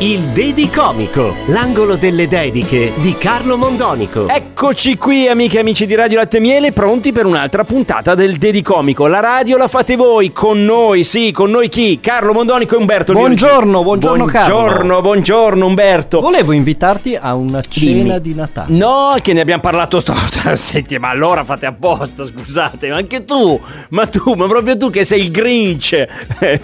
Il Dedi Comico, l'angolo delle dediche di Carlo Mondonico. Eccoci qui amiche e amici di Radio Latte Miele, pronti per un'altra puntata del Dedi Comico. La radio la fate voi, con noi, sì, con noi chi? Carlo Mondonico e Umberto Buongiorno, buongiorno, Buongiorno, Carlo. buongiorno Umberto. Volevo invitarti a una cena di Natale. No, che ne abbiamo parlato sto. Senti, ma allora fate apposta, scusate, ma anche tu, ma tu, ma proprio tu che sei il Grinch.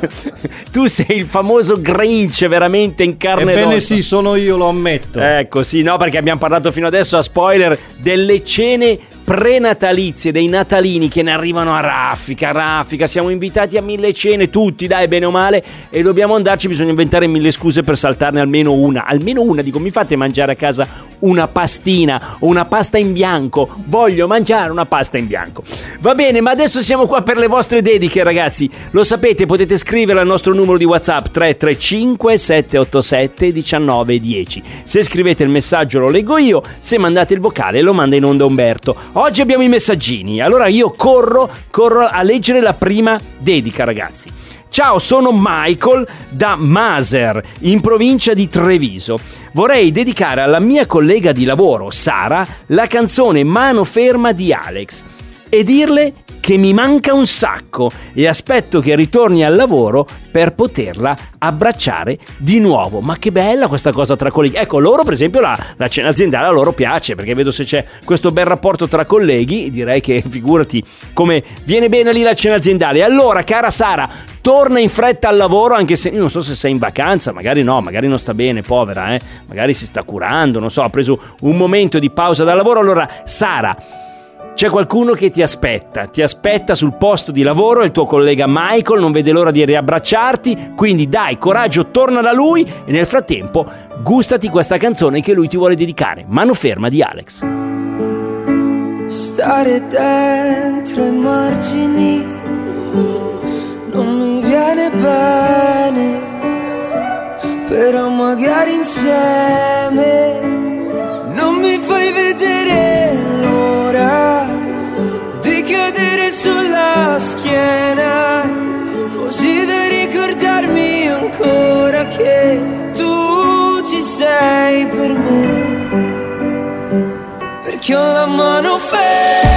tu sei il famoso Grinch veramente in carne Ebbene sì, sono io, lo ammetto. Ecco, sì, no, perché abbiamo parlato fino adesso a spoiler delle cene prenatalizie, dei natalini che ne arrivano a raffica, raffica. Siamo invitati a mille cene, tutti, dai, bene o male, e dobbiamo andarci. Bisogna inventare mille scuse per saltarne almeno una. Almeno una, dico, mi fate mangiare a casa una pastina o una pasta in bianco. Voglio mangiare una pasta in bianco. Va bene, ma adesso siamo qua per le vostre dediche, ragazzi. Lo sapete, potete scrivere al nostro numero di WhatsApp 335 787 1910. Se scrivete il messaggio lo leggo io, se mandate il vocale lo manda in onda Umberto. Oggi abbiamo i messaggini, allora io corro, corro a leggere la prima dedica, ragazzi. Ciao, sono Michael da Maser, in provincia di Treviso. Vorrei dedicare alla mia collega di lavoro, Sara, la canzone Mano ferma di Alex e dirle che mi manca un sacco e aspetto che ritorni al lavoro per poterla abbracciare di nuovo. Ma che bella questa cosa tra colleghi. Ecco, loro per esempio la, la cena aziendale a loro piace perché vedo se c'è questo bel rapporto tra colleghi, direi che figurati come viene bene lì la cena aziendale. Allora, cara Sara, torna in fretta al lavoro anche se io non so se sei in vacanza, magari no, magari non sta bene, povera, eh? magari si sta curando, non so, ha preso un momento di pausa dal lavoro. Allora, Sara, c'è qualcuno che ti aspetta, ti aspetta sul posto di lavoro, il tuo collega Michael non vede l'ora di riabbracciarti, quindi dai, coraggio, torna da lui e nel frattempo gustati questa canzone che lui ti vuole dedicare, Mano ferma di Alex. Stare dentro ai margini non mi viene bene, però magari insieme non mi fai vedere sulla schiena, così da ricordarmi ancora che tu ci sei per me. Perché ho la mano ferma,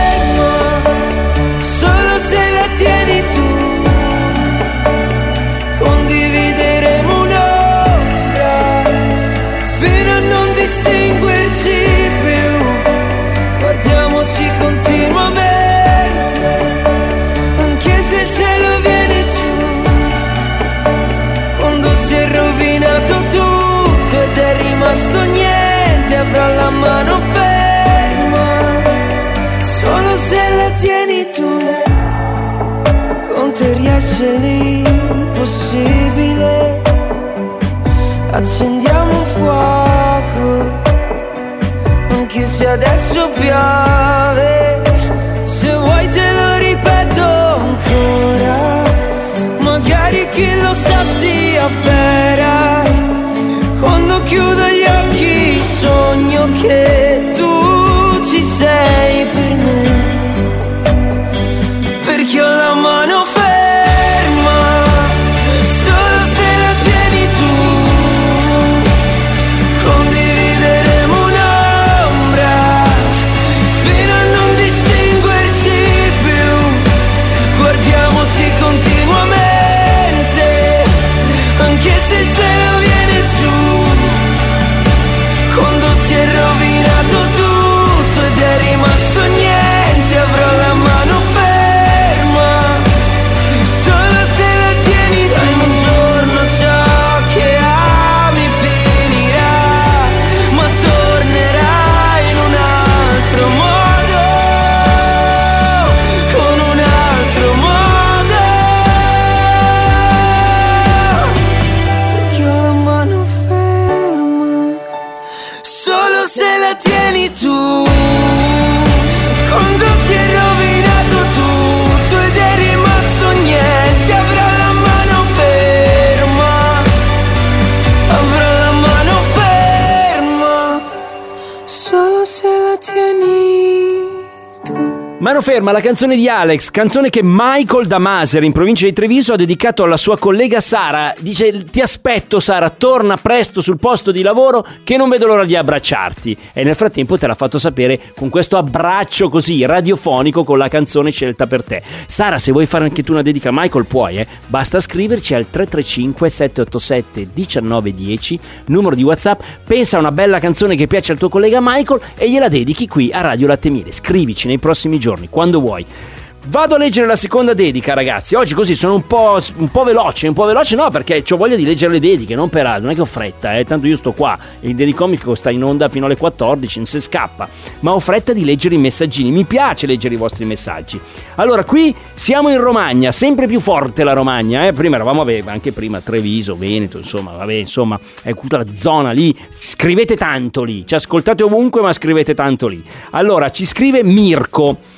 riesce l'impossibile, accendiamo un fuoco, anche se adesso piove. Se vuoi te lo ripeto ancora, magari chi lo sa si avvera. Quando chiudo gli occhi sogno che Mano ferma, la canzone di Alex, canzone che Michael da Maseri in provincia di Treviso ha dedicato alla sua collega Sara. Dice: Ti aspetto, Sara, torna presto sul posto di lavoro che non vedo l'ora di abbracciarti. E nel frattempo te l'ha fatto sapere con questo abbraccio così radiofonico con la canzone scelta per te. Sara, se vuoi fare anche tu una dedica a Michael, puoi, eh? Basta scriverci al 335 787 1910, numero di WhatsApp. Pensa a una bella canzone che piace al tuo collega Michael e gliela dedichi qui a Radio Latte Miele. Scrivici nei prossimi giorni, quando vuoi. Vado a leggere la seconda dedica, ragazzi. Oggi così sono un po', un po' veloce, un po' veloce no, perché ho voglia di leggere le dediche, non per altro, non è che ho fretta, eh, tanto io sto qua. Il Dedicomico sta in onda fino alle 14, non si scappa. Ma ho fretta di leggere i messaggini, mi piace leggere i vostri messaggi. Allora, qui siamo in Romagna, sempre più forte la Romagna, eh. Prima eravamo, vabbè, anche prima Treviso, Veneto, insomma, vabbè, insomma, è tutta la zona lì. Scrivete tanto lì, ci ascoltate ovunque, ma scrivete tanto lì. Allora, ci scrive Mirko.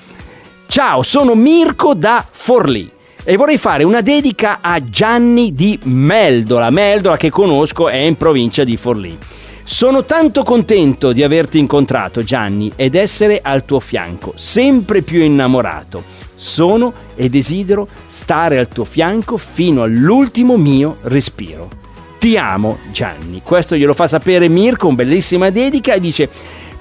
Ciao, sono Mirko da Forlì e vorrei fare una dedica a Gianni di Meldola. Meldola che conosco è in provincia di Forlì. Sono tanto contento di averti incontrato Gianni ed essere al tuo fianco, sempre più innamorato. Sono e desidero stare al tuo fianco fino all'ultimo mio respiro. Ti amo Gianni. Questo glielo fa sapere Mirko, una bellissima dedica e dice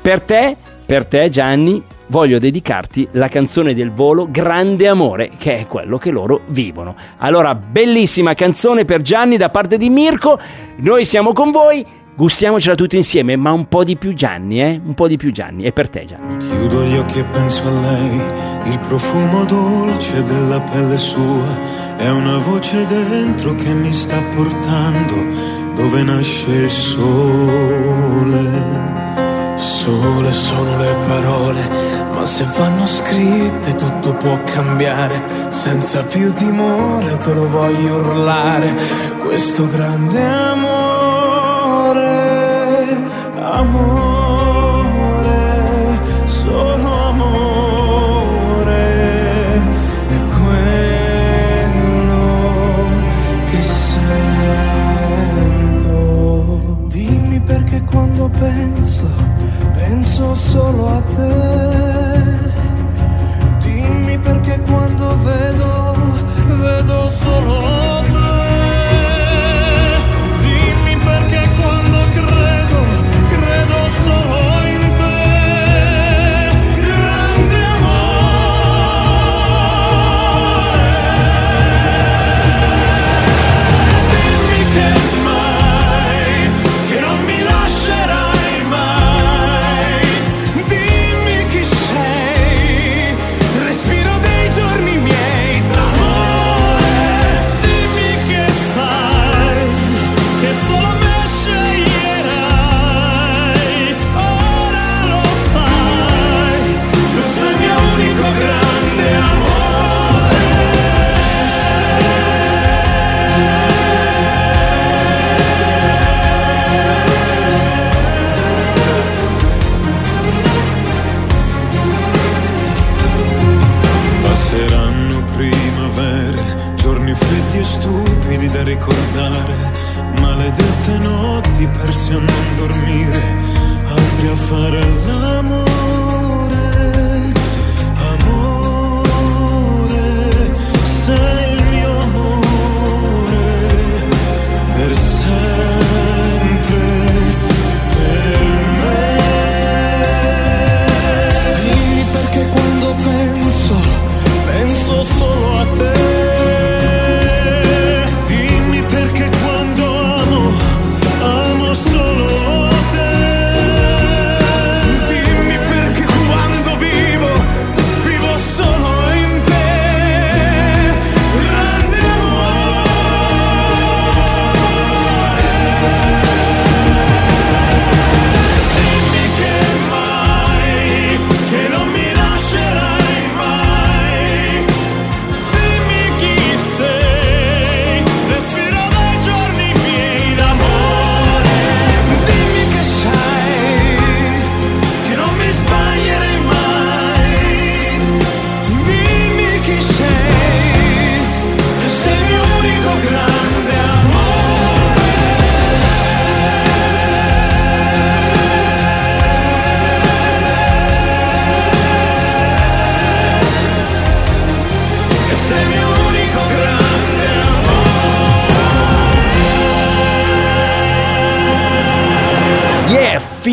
per te, per te Gianni, voglio dedicarti la canzone del volo Grande Amore, che è quello che loro vivono. Allora, bellissima canzone per Gianni da parte di Mirko, noi siamo con voi, gustiamocela tutti insieme, ma un po' di più Gianni, eh? Un po' di più Gianni, è per te Gianni. Chiudo gli occhi e penso a lei, il profumo dolce della pelle sua, è una voce dentro che mi sta portando dove nasce il sole. Se vanno scritte tutto può cambiare. Senza più timore te lo voglio urlare, questo grande amore, amore, solo amore, è quello che sento. Dimmi perché quando penso, penso solo a te. Perché quando vedo, vedo solo te.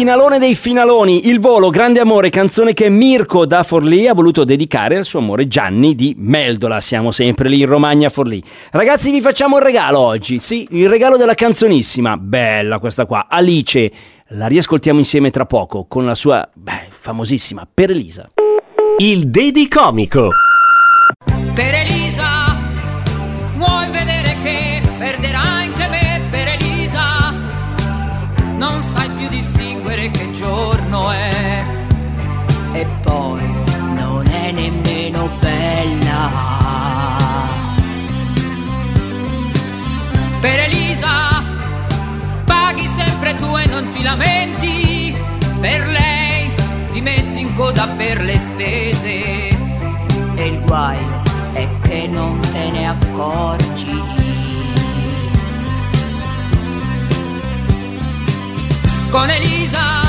Finalone dei finaloni, il volo, grande amore, canzone che Mirko da Forlì ha voluto dedicare al suo amore Gianni di Meldola. Siamo sempre lì in Romagna Forlì. Ragazzi, vi facciamo un regalo oggi. Sì, il regalo della canzonissima. Bella questa qua. Alice. La riascoltiamo insieme tra poco con la sua, beh, famosissima Per Elisa. Il Dedi Comico. Per Elisa, E poi non è nemmeno bella. Per Elisa, paghi sempre tu e non ti lamenti. Per lei ti metti in coda per le spese. E il guaio è che non te ne accorgi. Con Elisa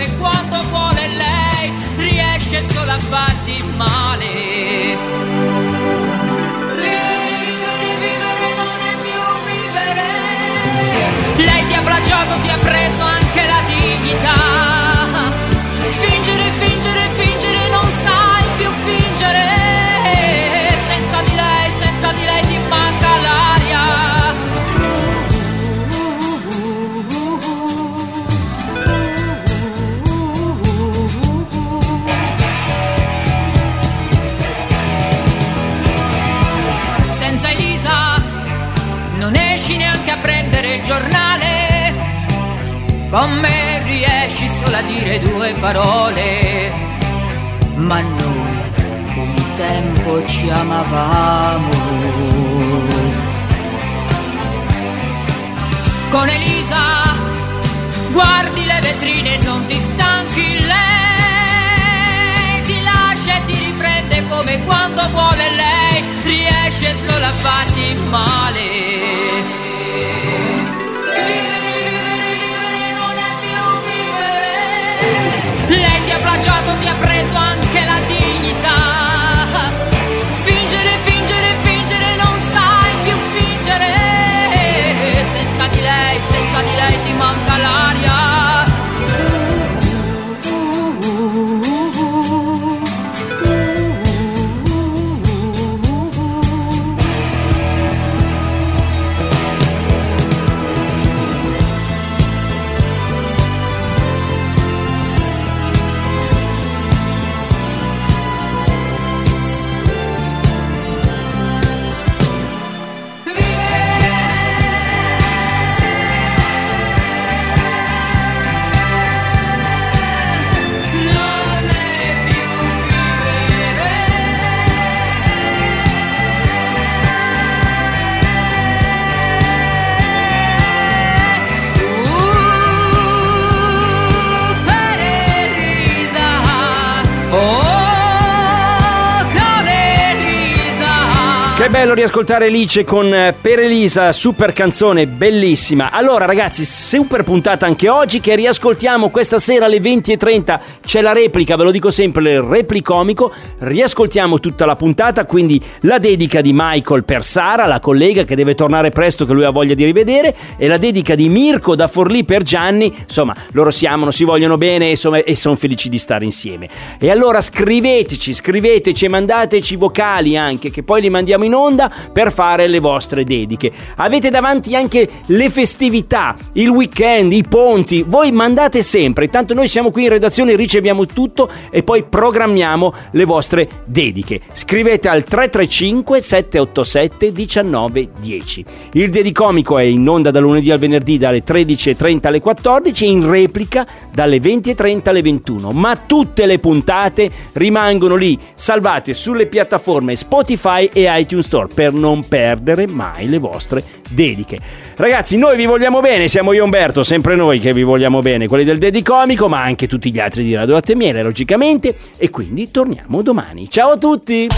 come quando vuole lei riesce solo a farti male. Vivere, vivere non è più vivere. Lei ti ha plagiato, ti ha preso anche la dignità. Fingere, fingere, fingere, non sai più fingere parole. Ma noi un tempo ci amavamo. Con Elisa guardi le vetrine e non ti stanchi lei ti lascia e ti riprende come quando vuole lei riesce solo a farti male ti ha preso anche Che bello riascoltare Alice con eh, Per Elisa, super canzone, bellissima. Allora ragazzi, super puntata anche oggi che riascoltiamo questa sera alle 20.30. C'è la replica, ve lo dico sempre, il replicomico. Riascoltiamo tutta la puntata, quindi la dedica di Michael per Sara, la collega che deve tornare presto, che lui ha voglia di rivedere, e la dedica di Mirko da Forlì per Gianni. Insomma, loro si amano, si vogliono bene insomma, e sono felici di stare insieme. E allora scriveteci, scriveteci e mandateci vocali anche, che poi li mandiamo in onda per fare le vostre dediche. Avete davanti anche le festività, il weekend, i ponti. Voi mandate sempre, intanto noi siamo qui in redazione, riceviamo tutto e poi programmiamo le vostre dediche. Scrivete al 335 787 1910. Il Dedicomico è in onda da lunedì al venerdì dalle 13.30 alle 14 e in replica dalle 20.30 alle 21. Ma tutte le puntate rimangono lì, salvate sulle piattaforme Spotify e iTunes Store per non perdere mai le vostre dediche. Ragazzi, noi vi vogliamo bene, siamo io e Umberto, sempre noi che vi vogliamo bene, quelli del Dedicomico, ma anche tutti gli altri di Radio Latte Miele, logicamente, e quindi torniamo domani. Ciao a tutti!